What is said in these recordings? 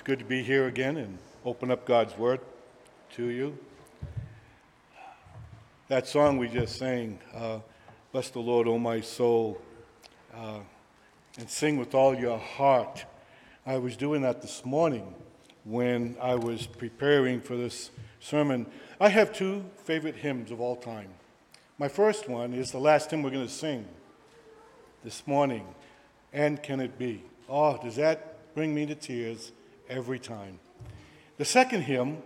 It's good to be here again and open up God's Word to you. That song we just sang, uh, Bless the Lord, O my soul, uh, and sing with all your heart. I was doing that this morning when I was preparing for this sermon. I have two favorite hymns of all time. My first one is the last hymn we're going to sing this morning, And Can It Be? Oh, does that bring me to tears? Every time. The second hymn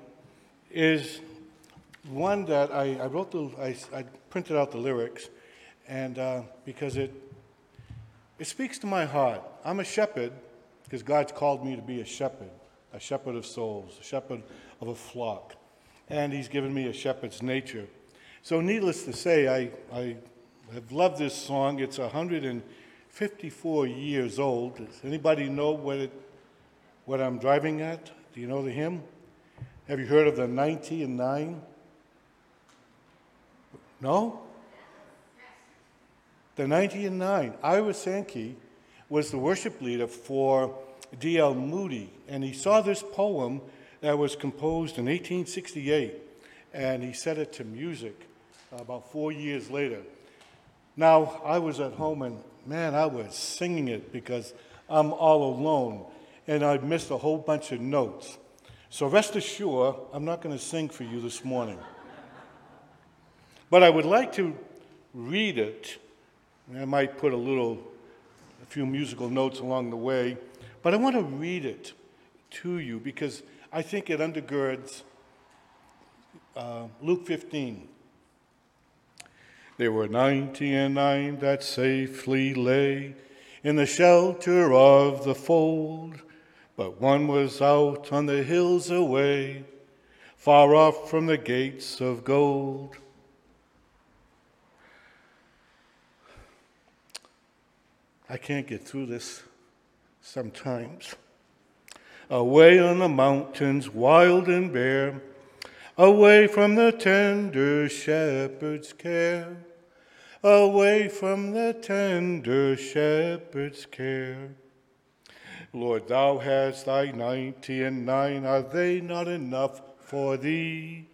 is one that I, I wrote the, I, I, printed out the lyrics, and uh, because it, it speaks to my heart. I'm a shepherd because God's called me to be a shepherd, a shepherd of souls, a shepherd of a flock, and He's given me a shepherd's nature. So, needless to say, I, I have loved this song. It's 154 years old. Does anybody know what it what I'm driving at? Do you know the hymn? Have you heard of the 90 and 9? No? The 90 and 9. Ira Sankey was the worship leader for D.L. Moody, and he saw this poem that was composed in 1868, and he set it to music about four years later. Now, I was at home, and man, I was singing it because I'm all alone and I missed a whole bunch of notes. So rest assured, I'm not going to sing for you this morning. But I would like to read it. I might put a little, a few musical notes along the way, but I want to read it to you because I think it undergirds uh, Luke 15. There were ninety and nine that safely lay in the shelter of the fold. But one was out on the hills away, far off from the gates of gold. I can't get through this sometimes. Away on the mountains, wild and bare, away from the tender shepherd's care, away from the tender shepherd's care. Lord, thou hast thy ninety and nine, are they not enough for thee?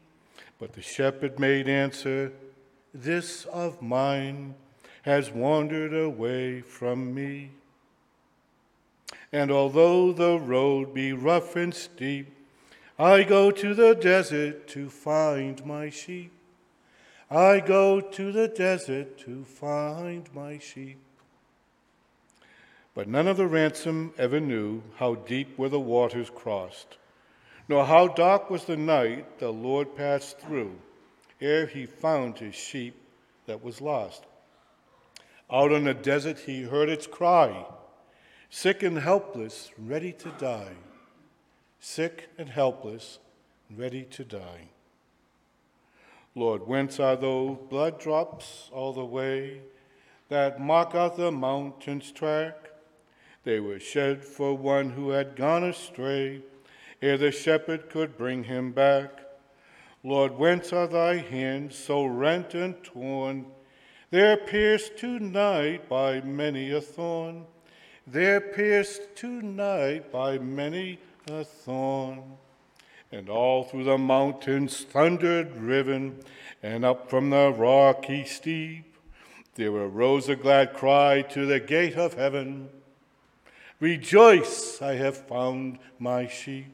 But the shepherd made answer, This of mine has wandered away from me. And although the road be rough and steep, I go to the desert to find my sheep. I go to the desert to find my sheep. But none of the ransom ever knew how deep were the waters crossed, nor how dark was the night the Lord passed through, ere he found his sheep that was lost. Out on the desert he heard its cry, sick and helpless, ready to die. Sick and helpless, ready to die. Lord, whence are those blood drops all the way that mark out the mountain's track? They were shed for one who had gone astray, ere the shepherd could bring him back. Lord, whence are thy hands so rent and torn? They're pierced tonight by many a thorn. They're pierced tonight by many a thorn. And all through the mountains thundered riven, and up from the rocky steep, there arose a glad cry to the gate of heaven. Rejoice, I have found my sheep.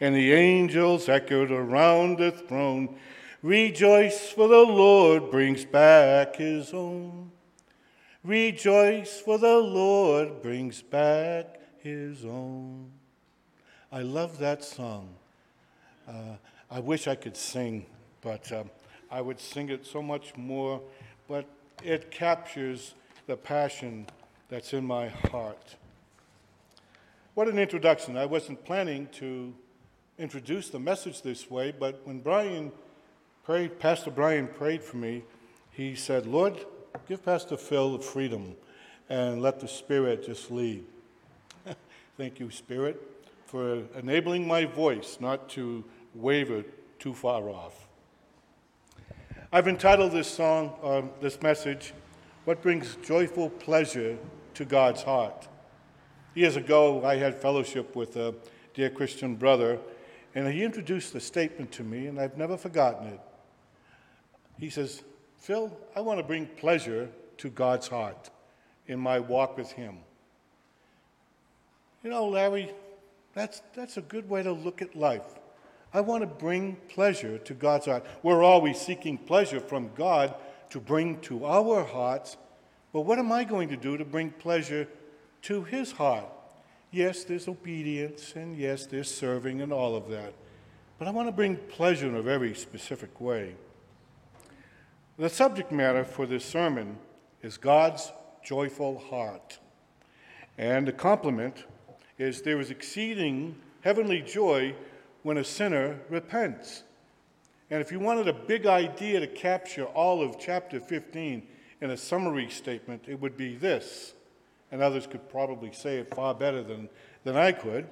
And the angels echoed around the throne Rejoice, for the Lord brings back his own. Rejoice, for the Lord brings back his own. I love that song. Uh, I wish I could sing, but um, I would sing it so much more. But it captures the passion that's in my heart. What an introduction. I wasn't planning to introduce the message this way, but when Brian prayed, Pastor Brian prayed for me, he said, Lord, give Pastor Phil the freedom and let the Spirit just lead. Thank you, Spirit, for enabling my voice not to waver too far off. I've entitled this song, uh, this message, What Brings Joyful Pleasure to God's Heart. Years ago, I had fellowship with a dear Christian brother, and he introduced a statement to me, and I've never forgotten it. He says, Phil, I want to bring pleasure to God's heart in my walk with Him. You know, Larry, that's, that's a good way to look at life. I want to bring pleasure to God's heart. We're always seeking pleasure from God to bring to our hearts, but what am I going to do to bring pleasure to His heart? Yes, there's obedience, and yes, there's serving and all of that. But I want to bring pleasure in a very specific way. The subject matter for this sermon is God's joyful heart. And the compliment is there is exceeding heavenly joy when a sinner repents. And if you wanted a big idea to capture all of chapter 15 in a summary statement, it would be this and others could probably say it far better than, than I could.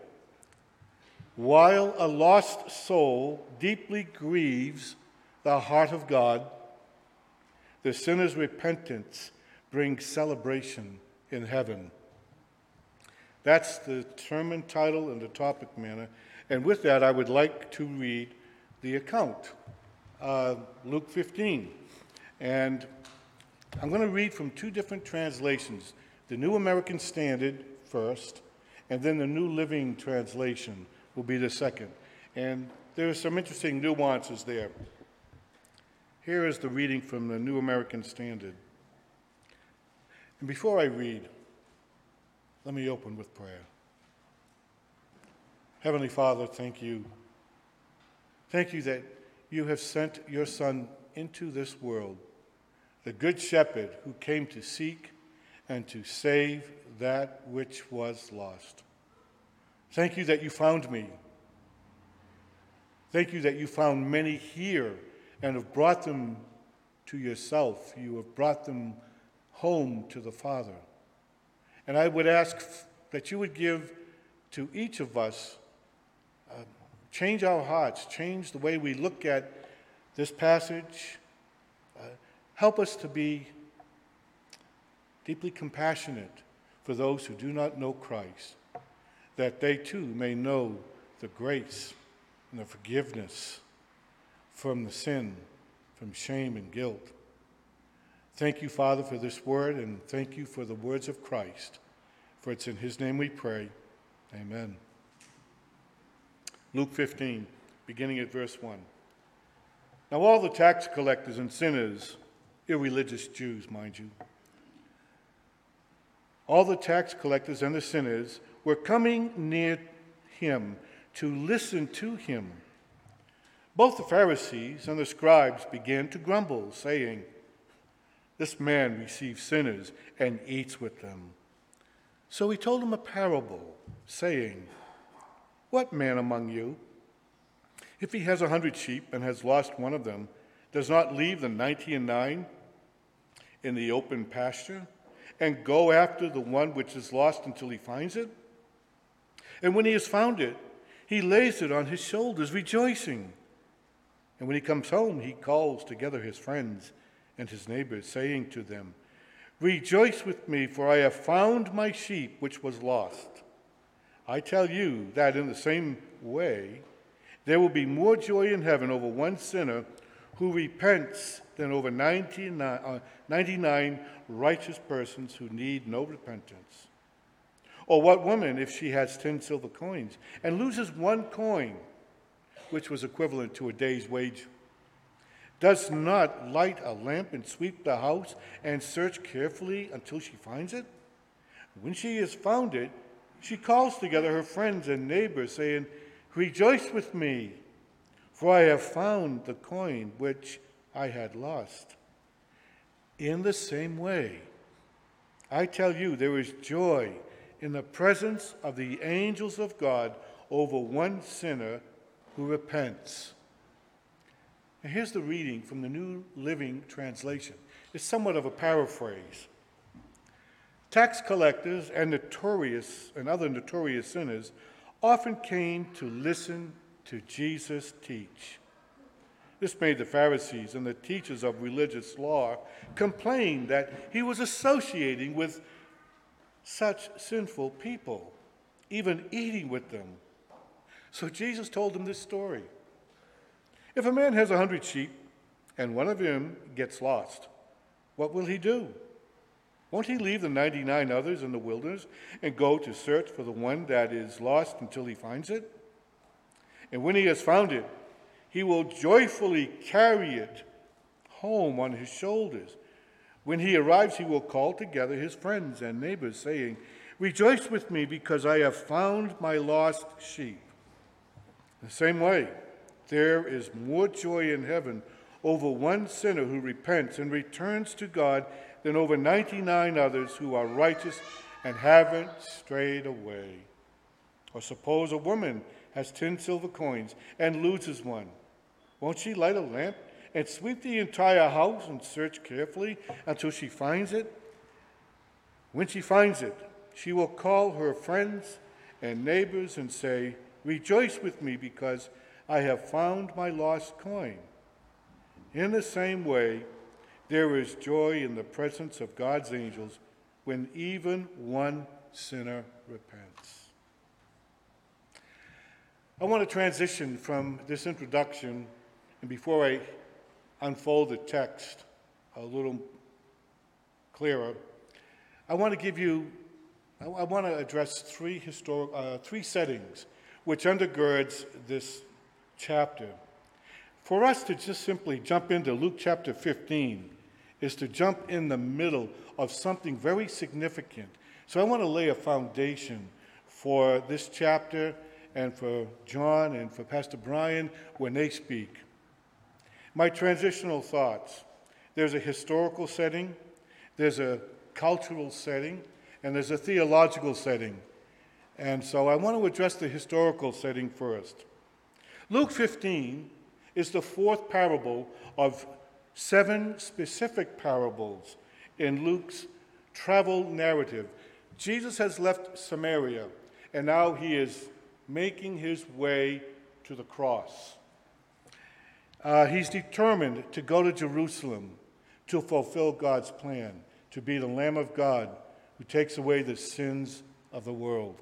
While a lost soul deeply grieves the heart of God, the sinner's repentance brings celebration in heaven. That's the sermon title and the topic matter. And with that, I would like to read the account, uh, Luke 15. And I'm going to read from two different translations the New American Standard first, and then the New Living Translation will be the second. And there are some interesting nuances there. Here is the reading from the New American Standard. And before I read, let me open with prayer. Heavenly Father, thank you. Thank you that you have sent your Son into this world, the Good Shepherd who came to seek and to save that which was lost. Thank you that you found me. Thank you that you found many here and have brought them to yourself. You have brought them home to the Father. And I would ask that you would give to each of us, uh, change our hearts, change the way we look at this passage. Help us to be deeply compassionate for those who do not know Christ, that they too may know the grace and the forgiveness from the sin, from shame and guilt. Thank you, Father, for this word, and thank you for the words of Christ. For it's in his name we pray. Amen. Luke 15, beginning at verse 1. Now, all the tax collectors and sinners, irreligious Jews, mind you, all the tax collectors and the sinners were coming near him to listen to him. Both the Pharisees and the scribes began to grumble, saying, This man receives sinners and eats with them. So he told them a parable, saying, What man among you, if he has a hundred sheep and has lost one of them, does not leave the ninety and nine in the open pasture and go after the one which is lost until he finds it? And when he has found it, he lays it on his shoulders, rejoicing. And when he comes home, he calls together his friends and his neighbors, saying to them, Rejoice with me, for I have found my sheep which was lost. I tell you that in the same way, there will be more joy in heaven over one sinner who repents than over 99, uh, 99 righteous persons who need no repentance. Or what woman, if she has 10 silver coins and loses one coin, which was equivalent to a day's wage, does not light a lamp and sweep the house and search carefully until she finds it? When she has found it, she calls together her friends and neighbors, saying, Rejoice with me, for I have found the coin which I had lost. In the same way, I tell you, there is joy in the presence of the angels of God over one sinner who repents. Now, here's the reading from the New Living Translation. It's somewhat of a paraphrase. Tax collectors and notorious and other notorious sinners often came to listen to Jesus teach. This made the Pharisees and the teachers of religious law complain that he was associating with such sinful people, even eating with them. So Jesus told them this story. If a man has a hundred sheep and one of them gets lost, what will he do? Won't he leave the 99 others in the wilderness and go to search for the one that is lost until he finds it? And when he has found it, he will joyfully carry it home on his shoulders. When he arrives, he will call together his friends and neighbors, saying, Rejoice with me because I have found my lost sheep. The same way, there is more joy in heaven over one sinner who repents and returns to God than over 99 others who are righteous and haven't strayed away. Or suppose a woman has 10 silver coins and loses one. Won't she light a lamp and sweep the entire house and search carefully until she finds it? When she finds it, she will call her friends and neighbors and say, Rejoice with me because I have found my lost coin. In the same way, there is joy in the presence of God's angels when even one sinner repents. I want to transition from this introduction, and before I unfold the text a little clearer, I want to give you, I want to address three, historic, uh, three settings which undergirds this chapter. For us to just simply jump into Luke chapter 15 is to jump in the middle of something very significant. So I want to lay a foundation for this chapter and for John and for Pastor Brian when they speak. My transitional thoughts there's a historical setting, there's a cultural setting, and there's a theological setting. And so I want to address the historical setting first. Luke 15 is the fourth parable of seven specific parables in Luke's travel narrative. Jesus has left Samaria, and now he is making his way to the cross. Uh, he's determined to go to Jerusalem to fulfill God's plan, to be the Lamb of God who takes away the sins of the world.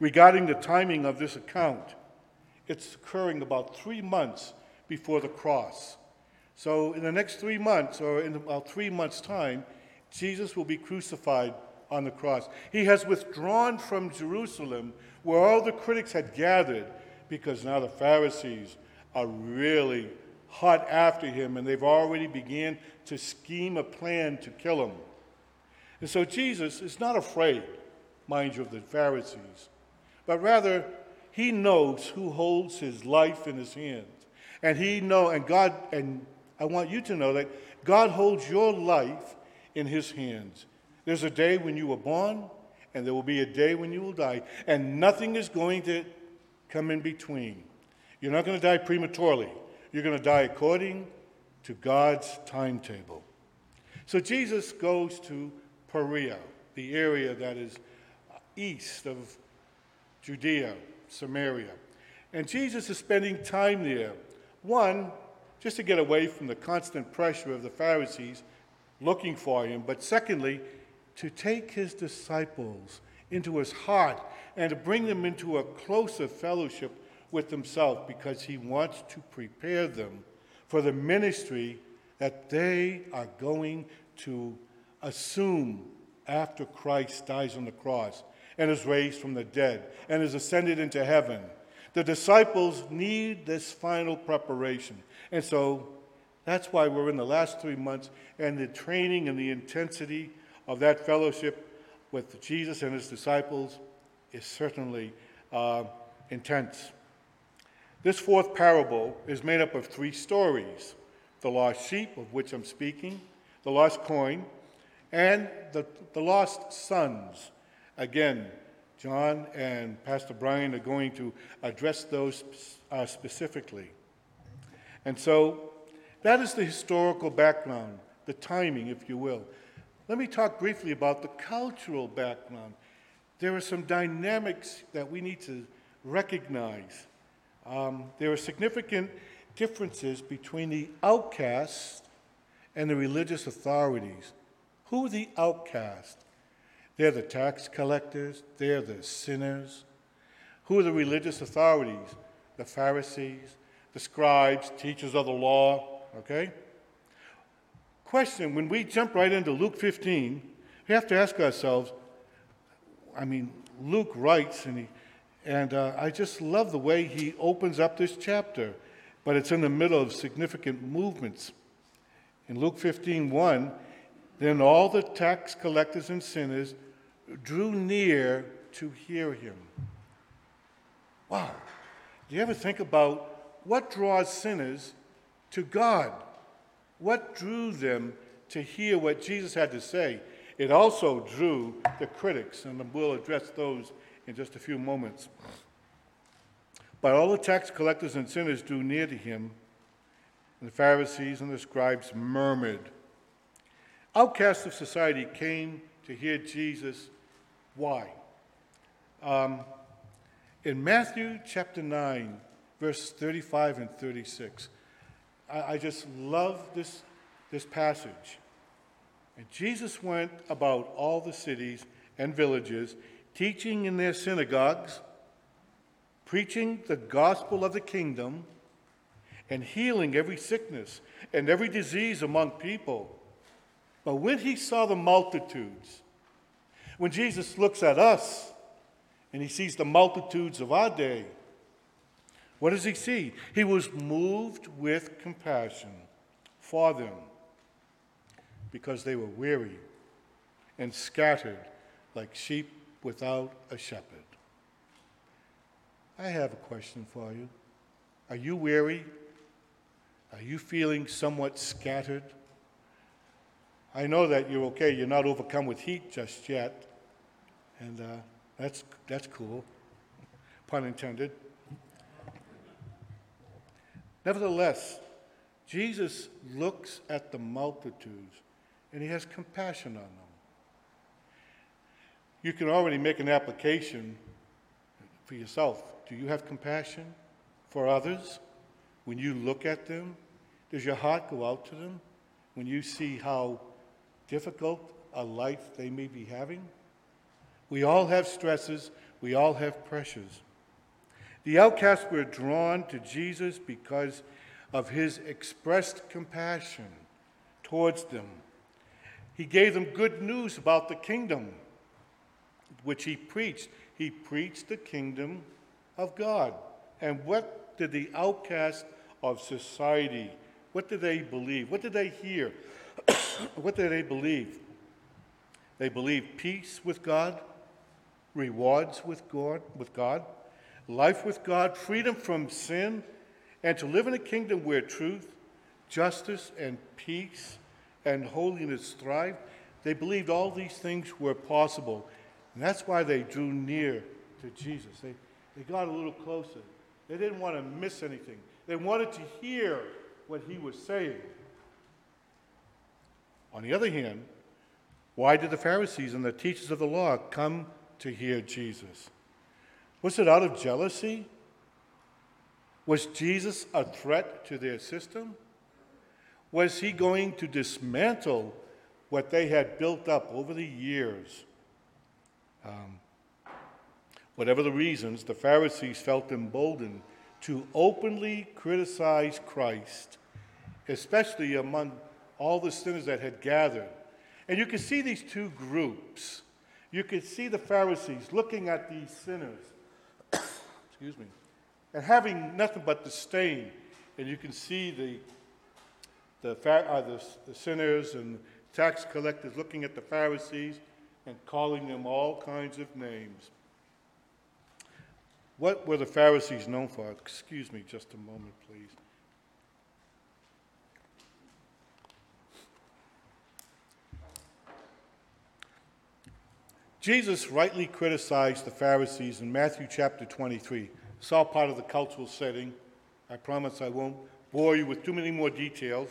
Regarding the timing of this account, it's occurring about three months before the cross. So, in the next three months, or in about three months' time, Jesus will be crucified on the cross. He has withdrawn from Jerusalem, where all the critics had gathered, because now the Pharisees are really hot after him, and they've already begun to scheme a plan to kill him. And so Jesus is not afraid, mind you, of the Pharisees, but rather he knows who holds his life in his hands. And he know, and God, and I want you to know that God holds your life in his hands. There's a day when you were born, and there will be a day when you will die, and nothing is going to come in between. You're not going to die prematurely. You're going to die according to God's timetable. So Jesus goes to Perea, the area that is east of Judea, Samaria. And Jesus is spending time there. One, just to get away from the constant pressure of the Pharisees looking for him, but secondly, to take his disciples into his heart and to bring them into a closer fellowship with himself because he wants to prepare them for the ministry that they are going to assume after Christ dies on the cross and is raised from the dead and is ascended into heaven. The disciples need this final preparation. And so that's why we're in the last three months, and the training and the intensity of that fellowship with Jesus and his disciples is certainly uh, intense. This fourth parable is made up of three stories the lost sheep, of which I'm speaking, the lost coin, and the, the lost sons. Again, John and Pastor Brian are going to address those uh, specifically. And so that is the historical background, the timing, if you will. Let me talk briefly about the cultural background. There are some dynamics that we need to recognize. Um, there are significant differences between the outcasts and the religious authorities. Who are the outcasts? They're the tax collectors, they're the sinners. Who are the religious authorities? The Pharisees, the scribes, teachers of the law, okay? Question when we jump right into Luke 15, we have to ask ourselves I mean, Luke writes, and, he, and uh, I just love the way he opens up this chapter, but it's in the middle of significant movements. In Luke 15 1, then all the tax collectors and sinners drew near to hear him. Wow. Do you ever think about what draws sinners to God? What drew them to hear what Jesus had to say? It also drew the critics, and we'll address those in just a few moments. But all the tax collectors and sinners drew near to him, and the Pharisees and the scribes murmured. Outcasts of society came to hear Jesus. Why? Um, in Matthew chapter 9, verse 35 and 36, I, I just love this, this passage. And Jesus went about all the cities and villages, teaching in their synagogues, preaching the gospel of the kingdom, and healing every sickness and every disease among people. But when he saw the multitudes, when Jesus looks at us and he sees the multitudes of our day, what does he see? He was moved with compassion for them because they were weary and scattered like sheep without a shepherd. I have a question for you. Are you weary? Are you feeling somewhat scattered? I know that you're okay. You're not overcome with heat just yet. And uh, that's, that's cool, pun intended. Nevertheless, Jesus looks at the multitudes and he has compassion on them. You can already make an application for yourself. Do you have compassion for others? When you look at them, does your heart go out to them? When you see how difficult a life they may be having? We all have stresses, we all have pressures. The outcasts were drawn to Jesus because of his expressed compassion towards them he gave them good news about the kingdom, which he preached. He preached the kingdom of God. And what did the outcast of society, what did they believe? What did they hear? what did they believe? They believed peace with God, rewards with God, with God, life with God, freedom from sin, and to live in a kingdom where truth, justice, and peace and holiness thrived, they believed all these things were possible. And that's why they drew near to Jesus. They, they got a little closer. They didn't want to miss anything, they wanted to hear what he was saying. On the other hand, why did the Pharisees and the teachers of the law come to hear Jesus? Was it out of jealousy? Was Jesus a threat to their system? Was he going to dismantle what they had built up over the years? Um, whatever the reasons, the Pharisees felt emboldened to openly criticize Christ, especially among all the sinners that had gathered. And you could see these two groups. You could see the Pharisees looking at these sinners, excuse me, and having nothing but disdain. And you can see the the, uh, the, the sinners and tax collectors looking at the Pharisees and calling them all kinds of names. What were the Pharisees known for? Excuse me just a moment, please. Jesus rightly criticized the Pharisees in Matthew chapter 23. It's all part of the cultural setting. I promise I won't bore you with too many more details.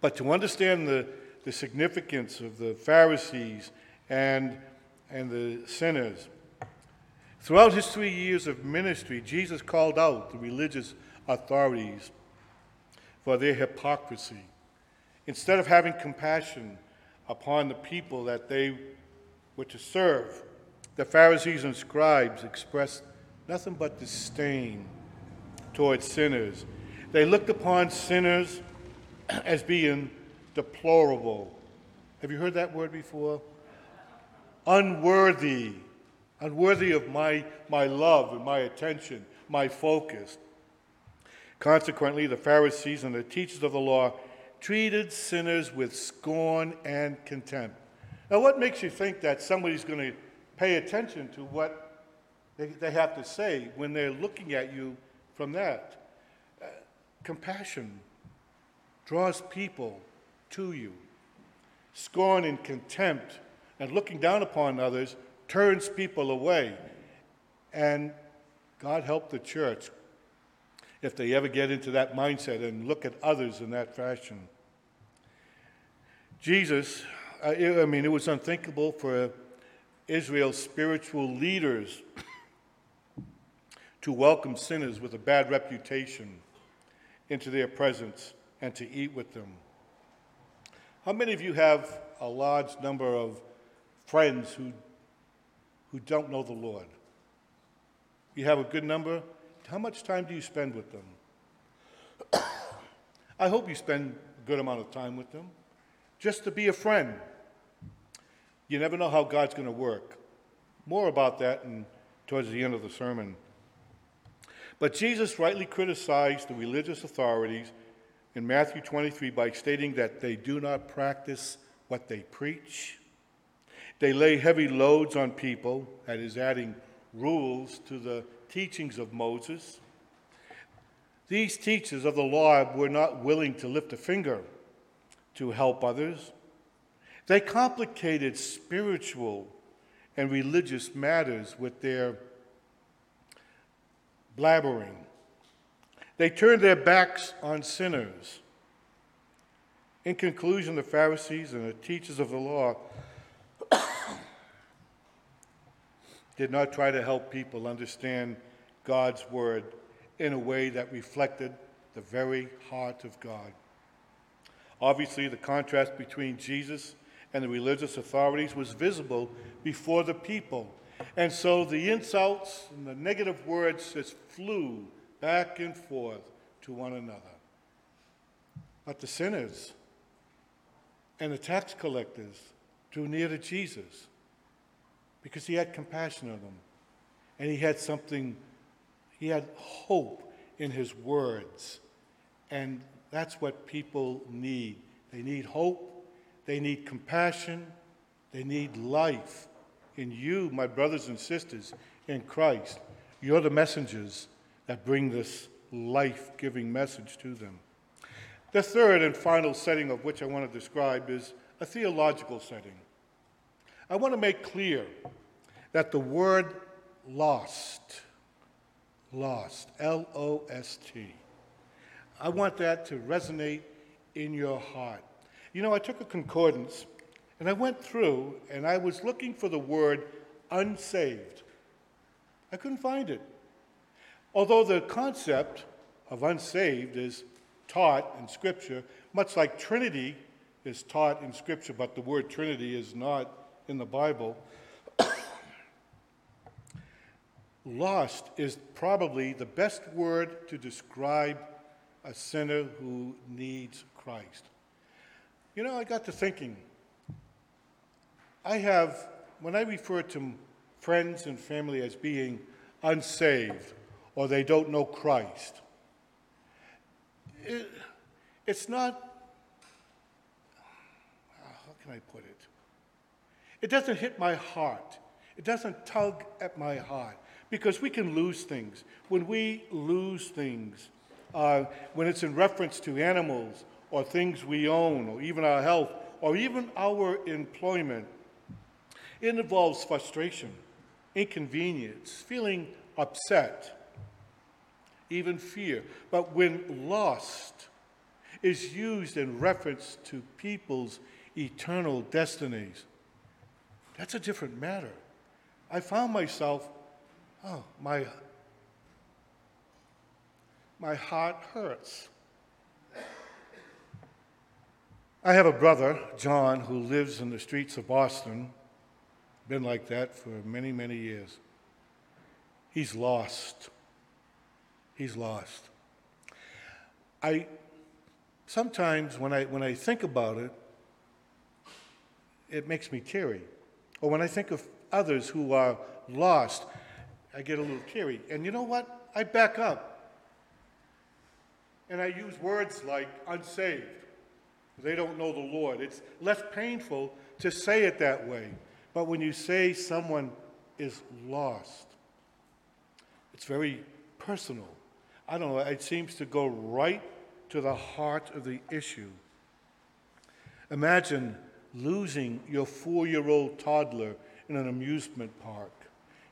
But to understand the, the significance of the Pharisees and, and the sinners, throughout his three years of ministry, Jesus called out the religious authorities for their hypocrisy. Instead of having compassion upon the people that they were to serve. The Pharisees and scribes expressed nothing but disdain towards sinners. They looked upon sinners as being deplorable. Have you heard that word before? Unworthy, unworthy of my, my love and my attention, my focus. Consequently, the Pharisees and the teachers of the law treated sinners with scorn and contempt. Now, what makes you think that somebody's going to pay attention to what they, they have to say when they're looking at you from that? Uh, compassion draws people to you. Scorn and contempt and looking down upon others turns people away. And God help the church if they ever get into that mindset and look at others in that fashion. Jesus, I mean, it was unthinkable for Israel's spiritual leaders to welcome sinners with a bad reputation into their presence and to eat with them. How many of you have a large number of friends who, who don't know the Lord? You have a good number? How much time do you spend with them? I hope you spend a good amount of time with them just to be a friend. You never know how God's going to work. More about that in, towards the end of the sermon. But Jesus rightly criticized the religious authorities in Matthew 23 by stating that they do not practice what they preach. They lay heavy loads on people, that is, adding rules to the teachings of Moses. These teachers of the law were not willing to lift a finger to help others. They complicated spiritual and religious matters with their blabbering. They turned their backs on sinners. In conclusion, the Pharisees and the teachers of the law did not try to help people understand God's word in a way that reflected the very heart of God. Obviously, the contrast between Jesus and the religious authorities was visible before the people. And so the insults and the negative words just flew back and forth to one another. But the sinners and the tax collectors drew near to Jesus because he had compassion on them and he had something, he had hope in his words. And that's what people need. They need hope, they need compassion, they need life. In you, my brothers and sisters in Christ, you're the messengers that bring this life giving message to them. The third and final setting of which I want to describe is a theological setting. I want to make clear that the word lost, lost, L O S T, I want that to resonate in your heart. You know, I took a concordance and I went through and I was looking for the word unsaved. I couldn't find it. Although the concept of unsaved is taught in Scripture, much like Trinity is taught in Scripture, but the word Trinity is not in the Bible. Lost is probably the best word to describe a sinner who needs Christ. You know, I got to thinking. I have, when I refer to friends and family as being unsaved or they don't know Christ, it, it's not, ah, how can I put it? It doesn't hit my heart. It doesn't tug at my heart because we can lose things. When we lose things, uh, when it's in reference to animals or things we own or even our health or even our employment. It involves frustration, inconvenience, feeling upset, even fear. But when lost is used in reference to people's eternal destinies, that's a different matter. I found myself, oh, my my heart hurts. I have a brother, John, who lives in the streets of Boston. been like that for many, many years. He's lost. He's lost. I sometimes when I when I think about it, it makes me teary. Or when I think of others who are lost, I get a little teary. And you know what? I back up. And I use words like unsaved. They don't know the Lord. It's less painful to say it that way. But when you say someone is lost, it's very personal. I don't know, it seems to go right to the heart of the issue. Imagine losing your four year old toddler in an amusement park.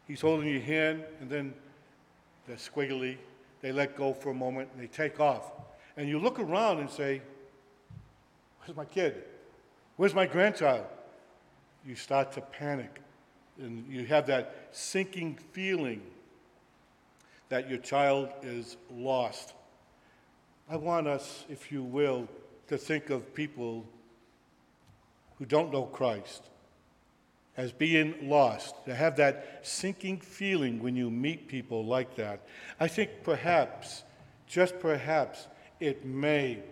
He's holding your hand, and then they're squiggly. They let go for a moment, and they take off. And you look around and say, Where's my kid? Where's my grandchild? You start to panic, and you have that sinking feeling that your child is lost. I want us, if you will, to think of people who don't know Christ as being lost, to have that sinking feeling when you meet people like that. I think perhaps, just perhaps, it may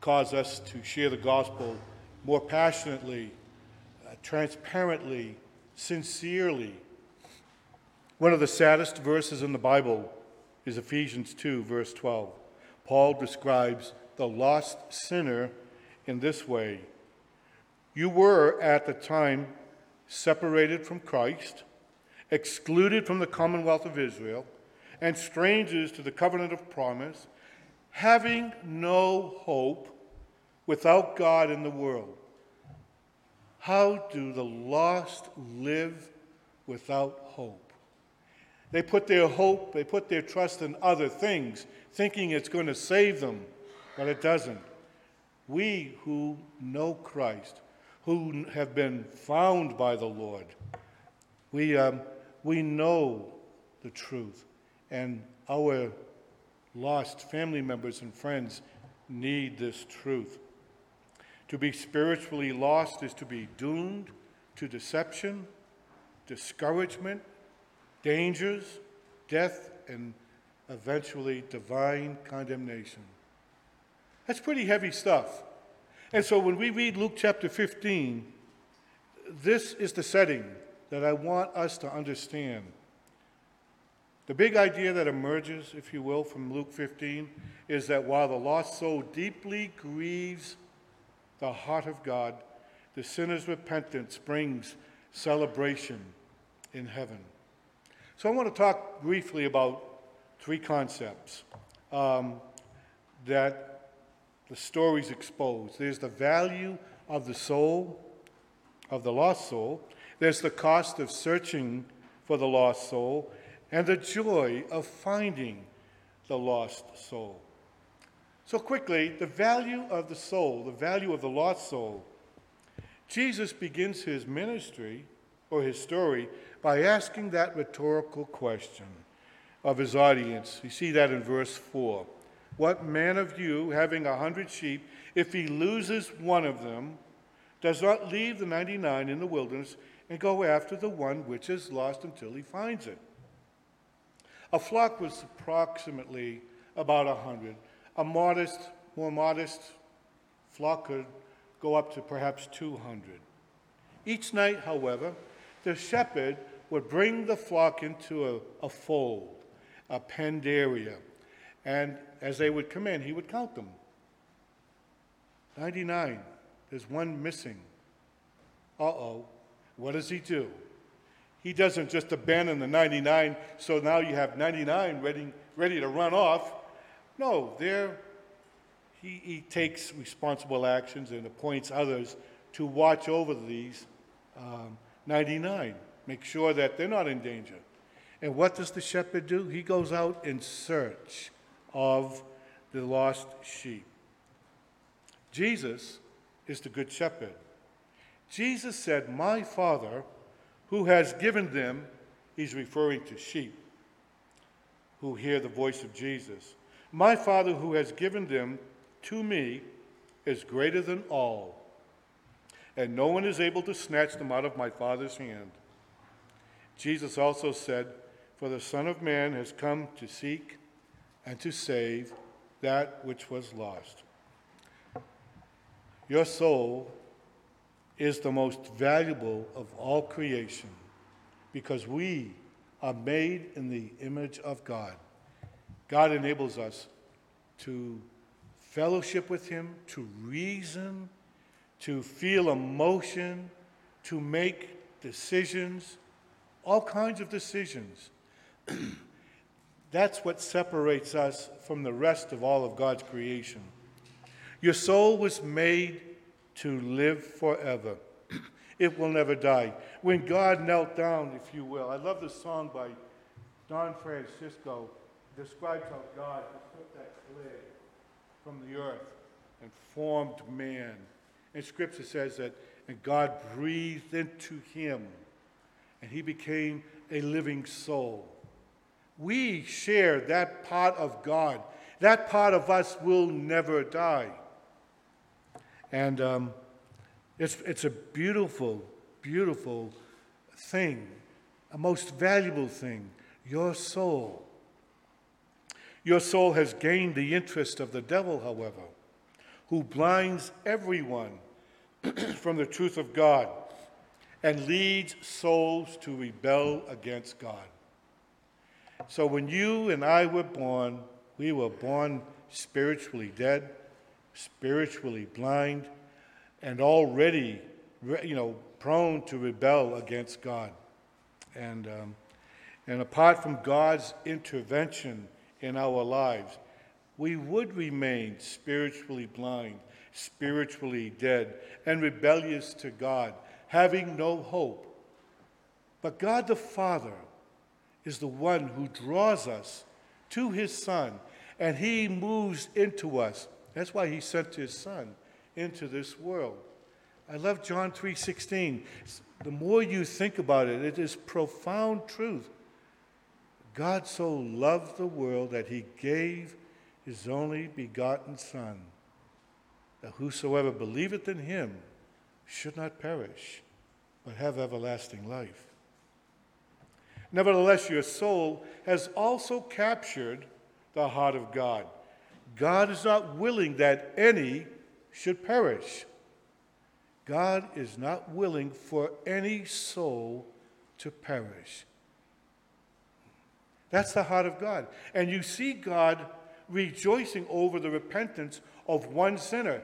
cause us to share the gospel more passionately, uh, transparently, sincerely. One of the saddest verses in the Bible is Ephesians 2, verse 12. Paul describes the lost sinner in this way you were at the time separated from Christ, excluded from the commonwealth of Israel, and strangers to the covenant of promise, having no hope without God in the world. How do the lost live without hope? They put their hope, they put their trust in other things, thinking it's going to save them, but it doesn't. We who know Christ, who have been found by the Lord. We, um, we know the truth, and our lost family members and friends need this truth. To be spiritually lost is to be doomed to deception, discouragement, dangers, death, and eventually divine condemnation. That's pretty heavy stuff. And so when we read Luke chapter 15, this is the setting that I want us to understand. The big idea that emerges, if you will, from Luke 15 is that while the lost soul deeply grieves the heart of God, the sinner's repentance brings celebration in heaven. So I want to talk briefly about three concepts um, that the stories exposed. There's the value of the soul, of the lost soul. There's the cost of searching for the lost soul, and the joy of finding the lost soul. So, quickly, the value of the soul, the value of the lost soul. Jesus begins his ministry or his story by asking that rhetorical question of his audience. You see that in verse 4. What man of you, having a hundred sheep, if he loses one of them, does not leave the 99 in the wilderness and go after the one which is lost until he finds it? A flock was approximately about a hundred. A modest, more modest flock could go up to perhaps 200. Each night, however, the shepherd would bring the flock into a, a fold, a penned area, and as they would come in, he would count them 99. There's one missing. Uh oh. What does he do? He doesn't just abandon the 99, so now you have 99 ready, ready to run off. No, there he, he takes responsible actions and appoints others to watch over these um, 99, make sure that they're not in danger. And what does the shepherd do? He goes out in search of the lost sheep. Jesus is the Good Shepherd. Jesus said, My Father, who has given them, he's referring to sheep who hear the voice of Jesus. My Father, who has given them to me, is greater than all, and no one is able to snatch them out of my Father's hand. Jesus also said, For the Son of Man has come to seek and to save that which was lost. Your soul is the most valuable of all creation because we are made in the image of God. God enables us to fellowship with Him, to reason, to feel emotion, to make decisions, all kinds of decisions. That's what separates us from the rest of all of God's creation. Your soul was made to live forever. it will never die. When God knelt down, if you will, I love the song by Don Francisco, describes how God took that clay from the earth and formed man. And scripture says that and God breathed into him and he became a living soul. We share that part of God. That part of us will never die. And um, it's, it's a beautiful, beautiful thing, a most valuable thing, your soul. Your soul has gained the interest of the devil, however, who blinds everyone from the truth of God and leads souls to rebel against God. So when you and I were born, we were born spiritually dead, spiritually blind, and already, you know, prone to rebel against God. And, um, and apart from God's intervention in our lives, we would remain spiritually blind, spiritually dead, and rebellious to God, having no hope. But God the Father is the one who draws us to his Son, and he moves into us. That's why he sent his Son into this world. I love John 3:16. The more you think about it, it is profound truth. God so loved the world that he gave his only begotten Son, that whosoever believeth in him should not perish, but have everlasting life. Nevertheless, your soul has also captured the heart of God. God is not willing that any should perish. God is not willing for any soul to perish. That's the heart of God. And you see God rejoicing over the repentance of one sinner.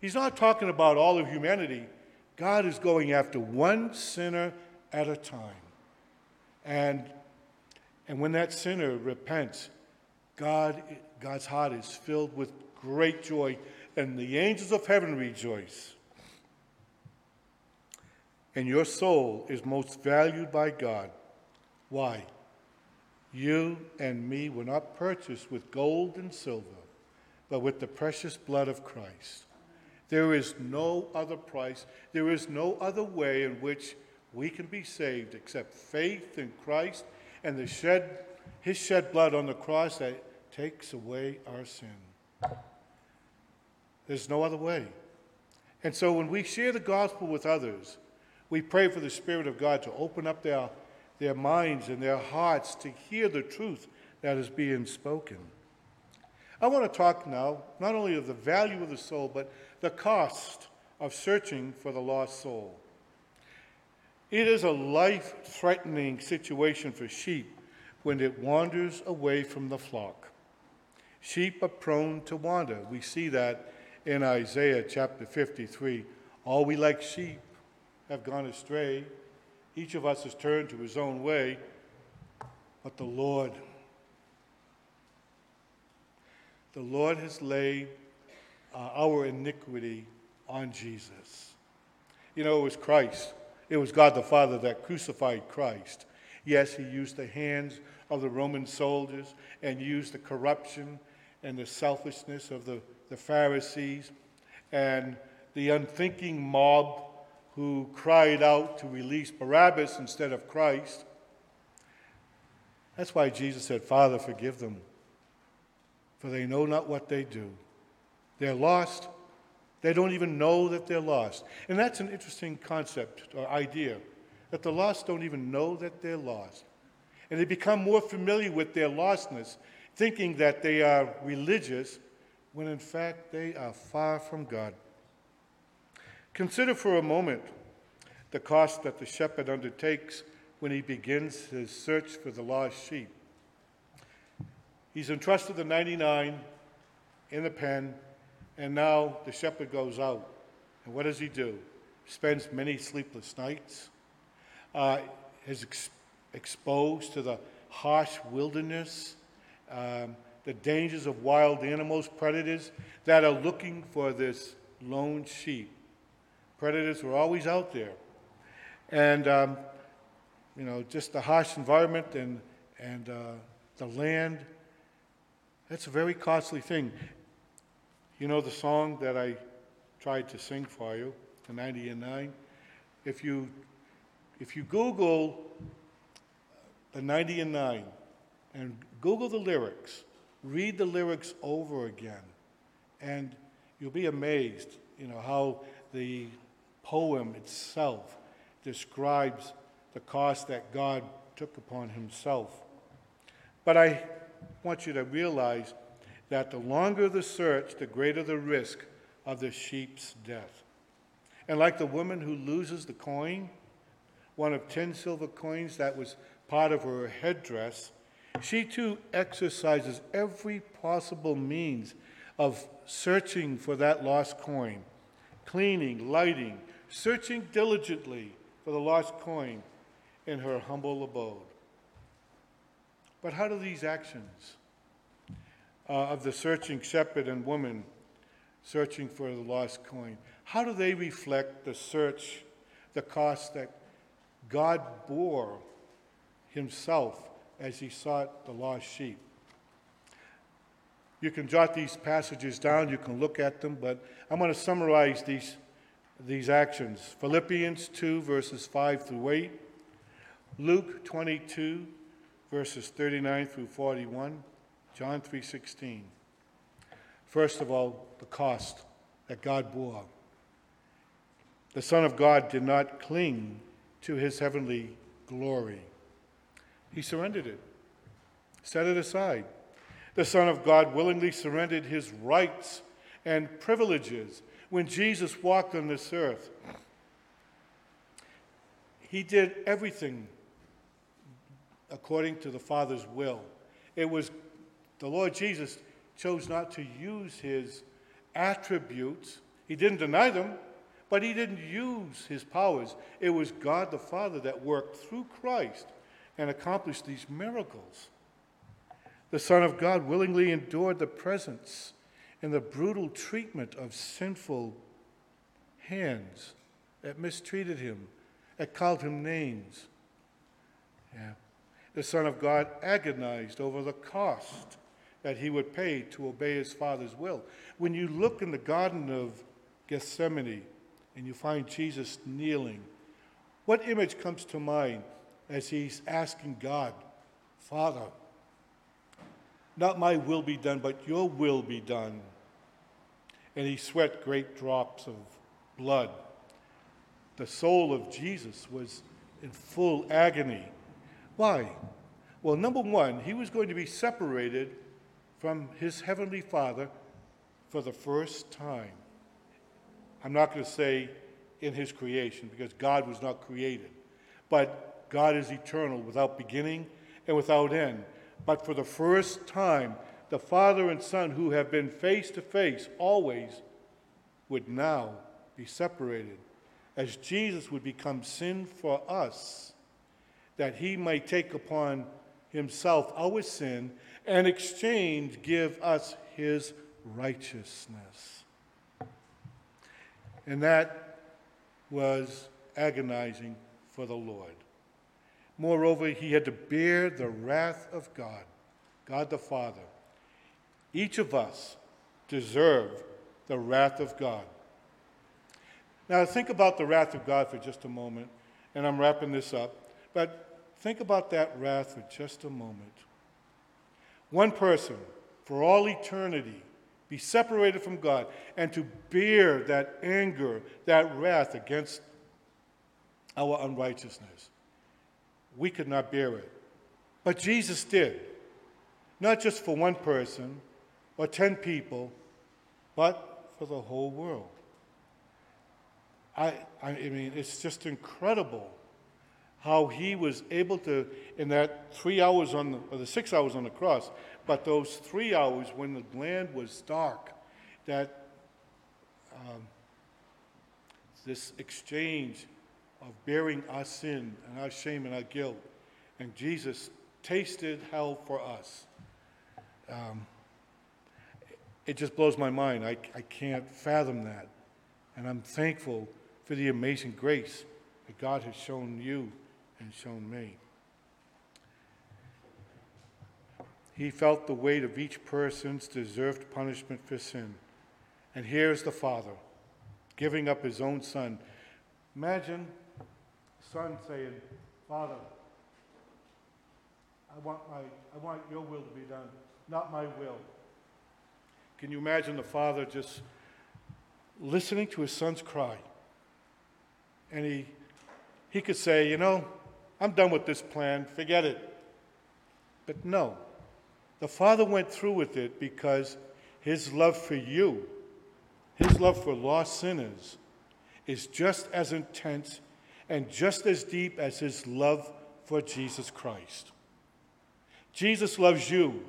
He's not talking about all of humanity. God is going after one sinner at a time. And, and when that sinner repents, God, God's heart is filled with great joy and the angels of heaven rejoice. And your soul is most valued by God. Why? You and me were not purchased with gold and silver, but with the precious blood of Christ. There is no other price, there is no other way in which we can be saved except faith in Christ and the shed, his shed blood on the cross that takes away our sin. There's no other way. And so when we share the gospel with others, we pray for the Spirit of God to open up their, their minds and their hearts to hear the truth that is being spoken. I want to talk now not only of the value of the soul, but the cost of searching for the lost soul. It is a life threatening situation for sheep when it wanders away from the flock. Sheep are prone to wander. We see that in Isaiah chapter 53. All we like sheep have gone astray. Each of us has turned to his own way, but the Lord, the Lord has laid uh, our iniquity on Jesus. You know, it was Christ. It was God the Father that crucified Christ. Yes, he used the hands of the Roman soldiers and used the corruption and the selfishness of the the Pharisees, and the unthinking mob who cried out to release Barabbas instead of Christ. That's why Jesus said, Father, forgive them, for they know not what they do. They're lost, They don't even know that they're lost. And that's an interesting concept or idea that the lost don't even know that they're lost. And they become more familiar with their lostness, thinking that they are religious when in fact they are far from God. Consider for a moment the cost that the shepherd undertakes when he begins his search for the lost sheep. He's entrusted the 99 in the pen, and now the shepherd goes out. And what does he do? Spends many sleepless nights, uh, is ex- exposed to the harsh wilderness, um, the dangers of wild animals, predators that are looking for this lone sheep. Predators were always out there. And, um, you know, just the harsh environment and, and uh, the land, that's a very costly thing. You know the song that I tried to sing for you, the 90 and 9? If you, if you Google the 90 and 9 and Google the lyrics, read the lyrics over again, and you'll be amazed, you know, how the poem itself describes the cost that God took upon himself. But I want you to realize that the longer the search, the greater the risk of the sheep's death. And like the woman who loses the coin, one of 10 silver coins that was part of her headdress, she too exercises every possible means of searching for that lost coin, cleaning, lighting, searching diligently for the lost coin in her humble abode. But how do these actions uh, of the searching shepherd and woman searching for the lost coin, how do they reflect the search, the cost that God bore himself as he sought the lost sheep? You can jot these passages down, you can look at them, but I'm going to summarize these, these actions. Philippians 2, verses 5 through 8, Luke 22, verses 39 through 41, John 3:16. First of all, the cost that God bore. The Son of God did not cling to his heavenly glory. He surrendered it, set it aside. The Son of God willingly surrendered his rights and privileges when Jesus walked on this earth. He did everything according to the Father's will. It was the Lord Jesus chose not to use his attributes. He didn't deny them, but he didn't use his powers. It was God the Father that worked through Christ and accomplished these miracles. The Son of God willingly endured the presence and the brutal treatment of sinful hands that mistreated him, that called him names. Yeah. The Son of God agonized over the cost that he would pay to obey his Father's will. When you look in the Garden of Gethsemane and you find Jesus kneeling, what image comes to mind as he's asking God, Father, not my will be done, but your will be done? And he sweat great drops of blood. The soul of Jesus was in full agony. Why? Well, number one, he was going to be separated from his heavenly Father for the first time. I'm not going to say in his creation because God was not created, but God is eternal without beginning and without end. But for the first time, the Father and Son, who have been face to face always, would now be separated, as Jesus would become sin for us, that he might take upon himself our sin and exchange give us his righteousness. And that was agonizing for the Lord. Moreover, he had to bear the wrath of God, God the Father. Each of us deserve the wrath of God. Now, think about the wrath of God for just a moment, and I'm wrapping this up. But think about that wrath for just a moment. One person, for all eternity, be separated from God, and to bear that anger, that wrath against our unrighteousness. We could not bear it. But Jesus did. Not just for one person or 10 people, but for the whole world. I, I mean, it's just incredible how he was able to, in that three hours on the, or the six hours on the cross, but those three hours when the land was dark, that um, this exchange of bearing our sin and our shame and our guilt, and Jesus tasted hell for us. Um, it just blows my mind. I, I can't fathom that. And I'm thankful for the amazing grace that God has shown you and shown me. He felt the weight of each person's deserved punishment for sin. And here's the Father giving up his own Son. Imagine Son saying, Father, I want, my, I want your will to be done, not my will. Can you imagine the Father just listening to his Son's cry? And he, he could say, You know, I'm done with this plan, forget it. But no, the Father went through with it because his love for you, his love for lost sinners, is just as intense and just as deep as his love for Jesus Christ. Jesus loves you.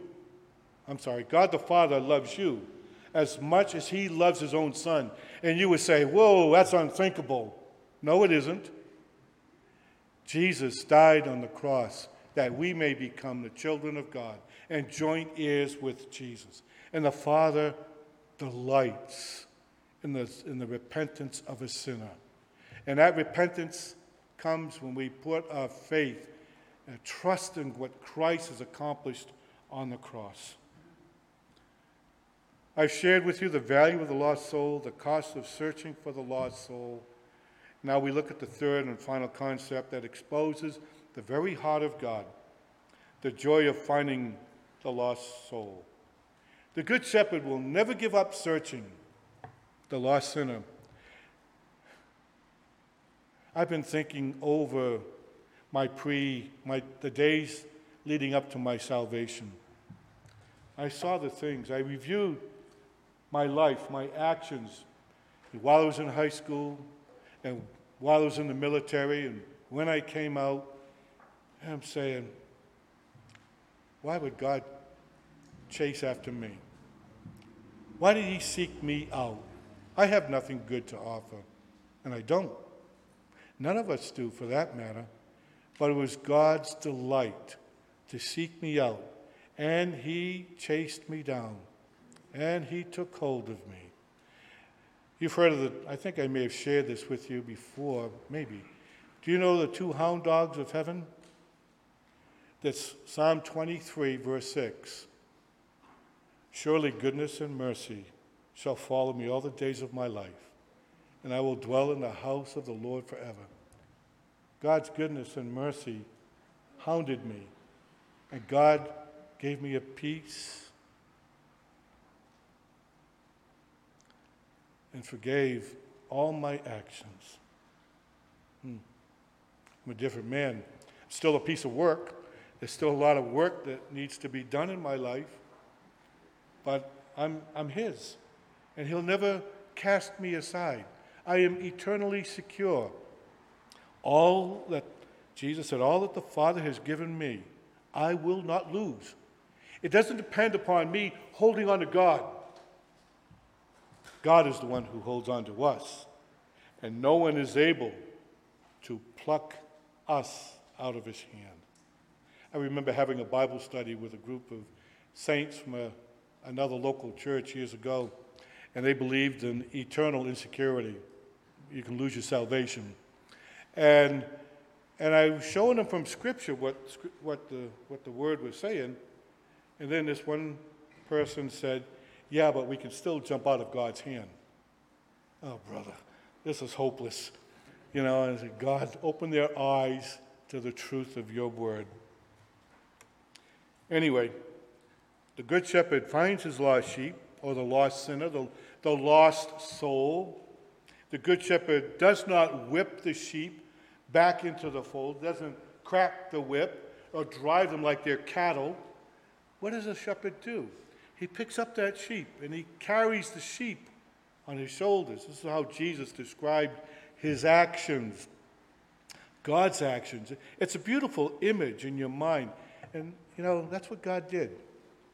I'm sorry, God the Father loves you as much as he loves his own son. And you would say, Whoa, that's unthinkable. No, it isn't. Jesus died on the cross that we may become the children of God and joint heirs with Jesus. And the Father delights in the, in the repentance of a sinner. And that repentance comes when we put our faith uh, and trust in what Christ has accomplished on the cross. I've shared with you the value of the lost soul, the cost of searching for the lost soul, now we look at the third and final concept that exposes the very heart of God the joy of finding the lost soul. The Good Shepherd will never give up searching the lost sinner. I've been thinking over my pre, my, the days leading up to my salvation. I saw the things, I reviewed my life, my actions while I was in high school, and while I was in the military and when I came out, I'm saying, why would God chase after me? Why did He seek me out? I have nothing good to offer, and I don't. None of us do, for that matter. But it was God's delight to seek me out, and He chased me down, and He took hold of me. You've heard of the, I think I may have shared this with you before, maybe. Do you know the two hound dogs of heaven? That's Psalm 23, verse 6. Surely goodness and mercy shall follow me all the days of my life, and I will dwell in the house of the Lord forever. God's goodness and mercy hounded me, and God gave me a peace and forgave all my actions. Hmm. I'm a different man. Still a piece of work. There's still a lot of work that needs to be done in my life, but I'm, I'm His, and He'll never cast me aside. I am eternally secure. All that Jesus said, all that the Father has given me, I will not lose. It doesn't depend upon me holding on to God. God is the one who holds on to us, and no one is able to pluck us out of his hand. I remember having a Bible study with a group of saints from a, another local church years ago, and they believed in eternal insecurity. You can lose your salvation. And, and I was showing them from Scripture what, what, the, what the Word was saying, and then this one person said, yeah, but we can still jump out of God's hand. Oh, brother, this is hopeless. You know, and God, open their eyes to the truth of your word. Anyway, the Good Shepherd finds his lost sheep, or the lost sinner, the, the lost soul. The Good Shepherd does not whip the sheep back into the fold, doesn't crack the whip or drive them like they're cattle. What does a shepherd do? He picks up that sheep and he carries the sheep on his shoulders. This is how Jesus described his actions, God's actions. It's a beautiful image in your mind. And, you know, that's what God did.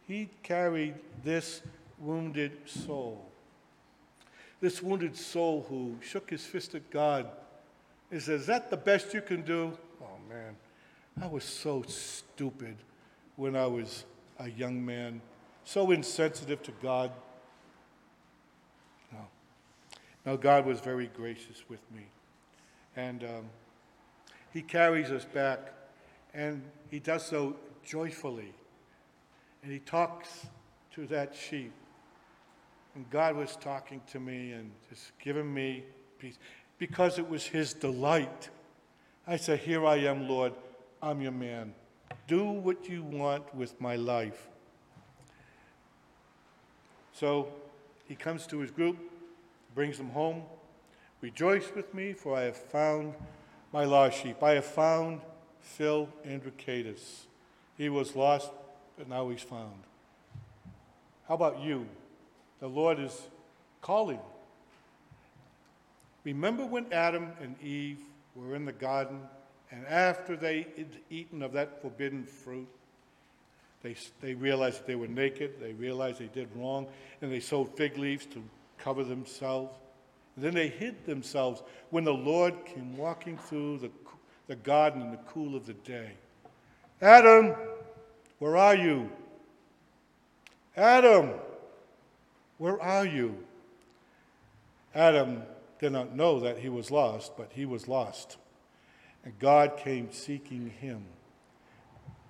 He carried this wounded soul. This wounded soul who shook his fist at God and said, Is that the best you can do? Oh, man, I was so stupid when I was a young man, so insensitive to God. No. No, God was very gracious with me. And um, He carries us back, and He does so joyfully. And He talks to that sheep. And God was talking to me and just giving me peace because it was His delight. I said, Here I am, Lord. I'm your man. Do what you want with my life. So he comes to his group, brings them home. Rejoice with me, for I have found my lost sheep. I have found Phil Androcadis. He was lost, but now he's found. How about you? The Lord is calling. Remember when Adam and Eve were in the garden, and after they had eaten of that forbidden fruit, they, they realized that they were naked, they realized they did wrong, and they sewed fig leaves to cover themselves. And then they hid themselves when the Lord came walking through the, the garden in the cool of the day. Adam, where are you? Adam, where are you? Adam did not know that he was lost, but he was lost. And God came seeking him.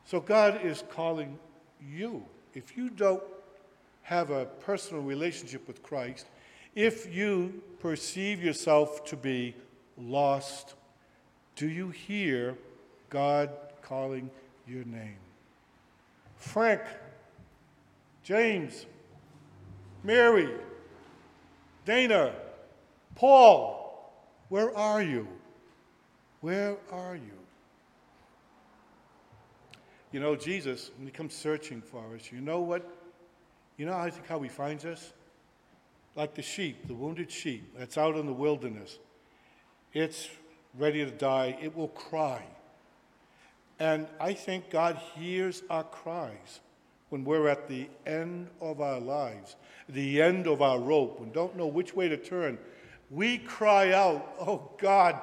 So God is calling you. If you don't have a personal relationship with Christ, if you perceive yourself to be lost, do you hear God calling your name? Frank, James, Mary, Dana, Paul, where are you? Where are you? You know, Jesus, when he comes searching for us, you know what? You know, I think how he finds us? Like the sheep, the wounded sheep that's out in the wilderness. It's ready to die. It will cry. And I think God hears our cries when we're at the end of our lives, the end of our rope, and don't know which way to turn. We cry out, Oh God,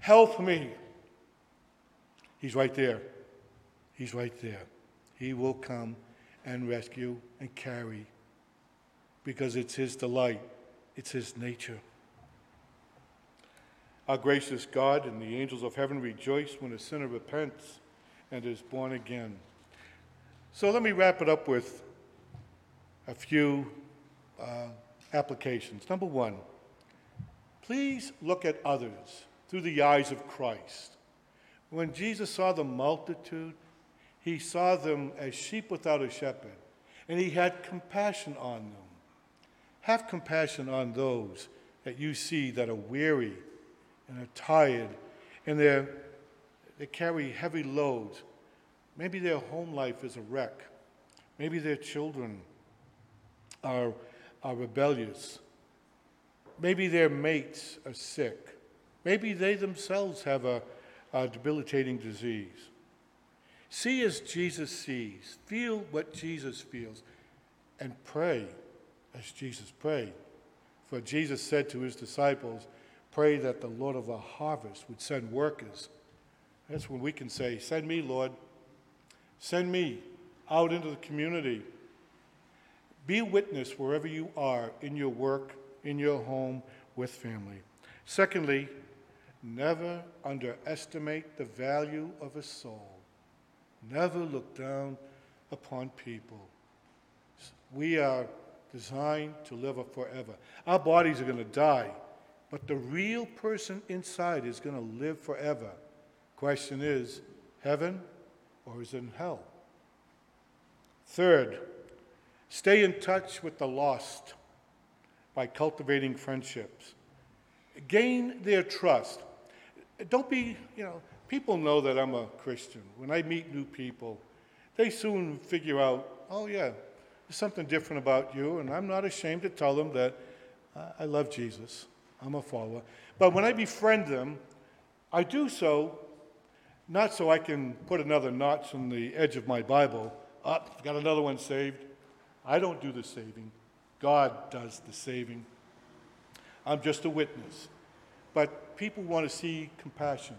help me. He's right there. He's right there. He will come and rescue and carry because it's His delight, it's His nature. Our gracious God and the angels of heaven rejoice when a sinner repents and is born again. So let me wrap it up with a few uh, applications. Number one, please look at others through the eyes of Christ. When Jesus saw the multitude, he saw them as sheep without a shepherd, and he had compassion on them. Have compassion on those that you see that are weary and are tired, and they they carry heavy loads. Maybe their home life is a wreck. Maybe their children are, are rebellious. Maybe their mates are sick. Maybe they themselves have a, a debilitating disease. See as Jesus sees, feel what Jesus feels, and pray as Jesus prayed. For Jesus said to his disciples, Pray that the Lord of the harvest would send workers. That's when we can say, Send me, Lord. Send me out into the community. Be witness wherever you are in your work, in your home, with family. Secondly, never underestimate the value of a soul. Never look down upon people. We are designed to live forever. Our bodies are going to die, but the real person inside is going to live forever. Question is heaven or is it in hell? Third, Stay in touch with the lost by cultivating friendships. Gain their trust. Don't be, you know, people know that I'm a Christian. When I meet new people, they soon figure out, oh, yeah, there's something different about you, and I'm not ashamed to tell them that uh, I love Jesus. I'm a follower. But when I befriend them, I do so not so I can put another notch on the edge of my Bible. Up, oh, got another one saved. I don't do the saving. God does the saving. I'm just a witness. But people want to see compassion.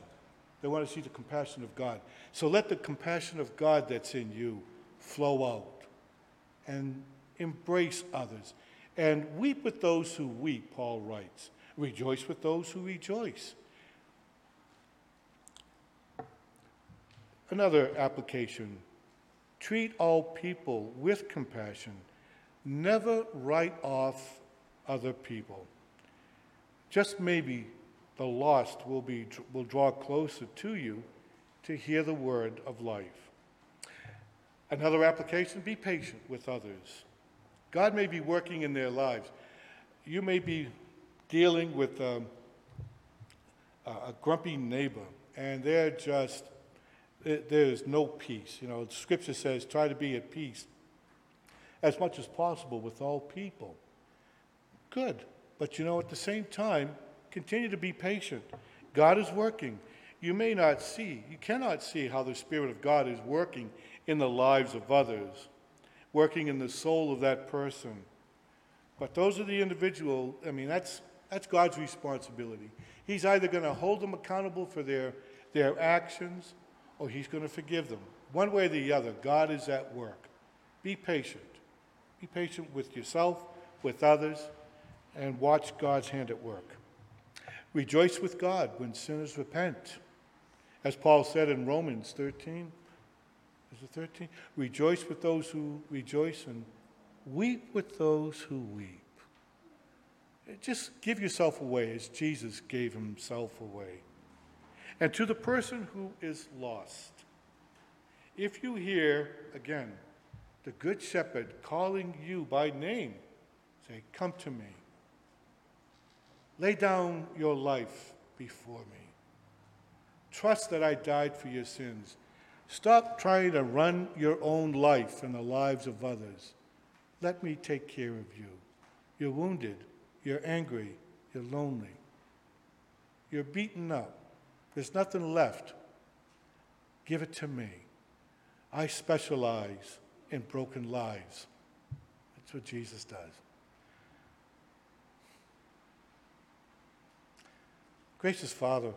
They want to see the compassion of God. So let the compassion of God that's in you flow out and embrace others. And weep with those who weep, Paul writes. Rejoice with those who rejoice. Another application treat all people with compassion. Never write off other people. Just maybe the lost will, be, will draw closer to you to hear the word of life. Another application be patient with others. God may be working in their lives. You may be dealing with um, a grumpy neighbor, and they're just, there's no peace. You know, Scripture says, try to be at peace as much as possible with all people. Good. But you know, at the same time, continue to be patient. God is working. You may not see, you cannot see how the Spirit of God is working in the lives of others, working in the soul of that person. But those are the individual, I mean, that's, that's God's responsibility. He's either going to hold them accountable for their, their actions or he's going to forgive them. One way or the other, God is at work. Be patient. Be patient with yourself, with others, and watch God's hand at work. Rejoice with God when sinners repent. As Paul said in Romans 13, is it 13? Rejoice with those who rejoice and weep with those who weep. Just give yourself away as Jesus gave himself away. And to the person who is lost, if you hear, again, the Good Shepherd calling you by name, say, Come to me. Lay down your life before me. Trust that I died for your sins. Stop trying to run your own life and the lives of others. Let me take care of you. You're wounded. You're angry. You're lonely. You're beaten up. There's nothing left. Give it to me. I specialize in broken lives. That's what Jesus does. Gracious Father,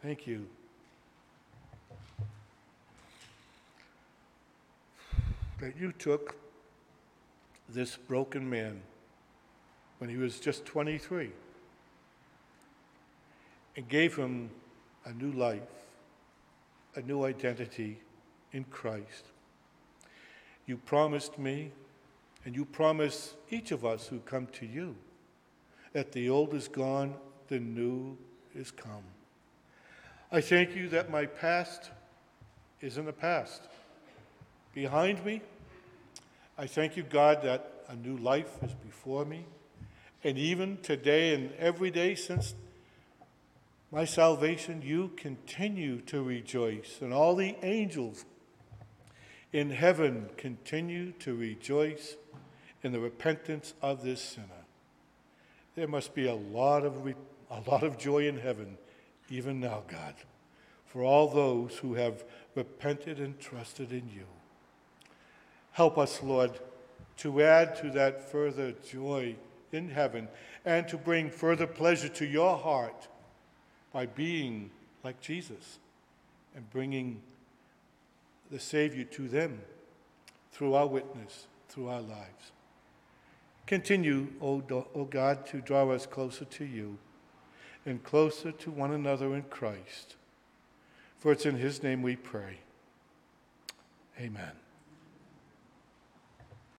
thank you that you took this broken man when he was just 23 and gave him a new life, a new identity in Christ. You promised me, and you promise each of us who come to you, that the old is gone, the new is come. I thank you that my past is in the past. Behind me, I thank you, God, that a new life is before me. And even today and every day since my salvation, you continue to rejoice, and all the angels in heaven continue to rejoice in the repentance of this sinner. There must be a lot of, re- a lot of joy in heaven, even now, God, for all those who have repented and trusted in you. Help us, Lord, to add to that further joy in heaven and to bring further pleasure to your heart by being like Jesus and bringing the Savior to them through our witness, through our lives. Continue, O, God, to draw us closer to you and closer to one another in Christ. For it's in His name we pray. Amen.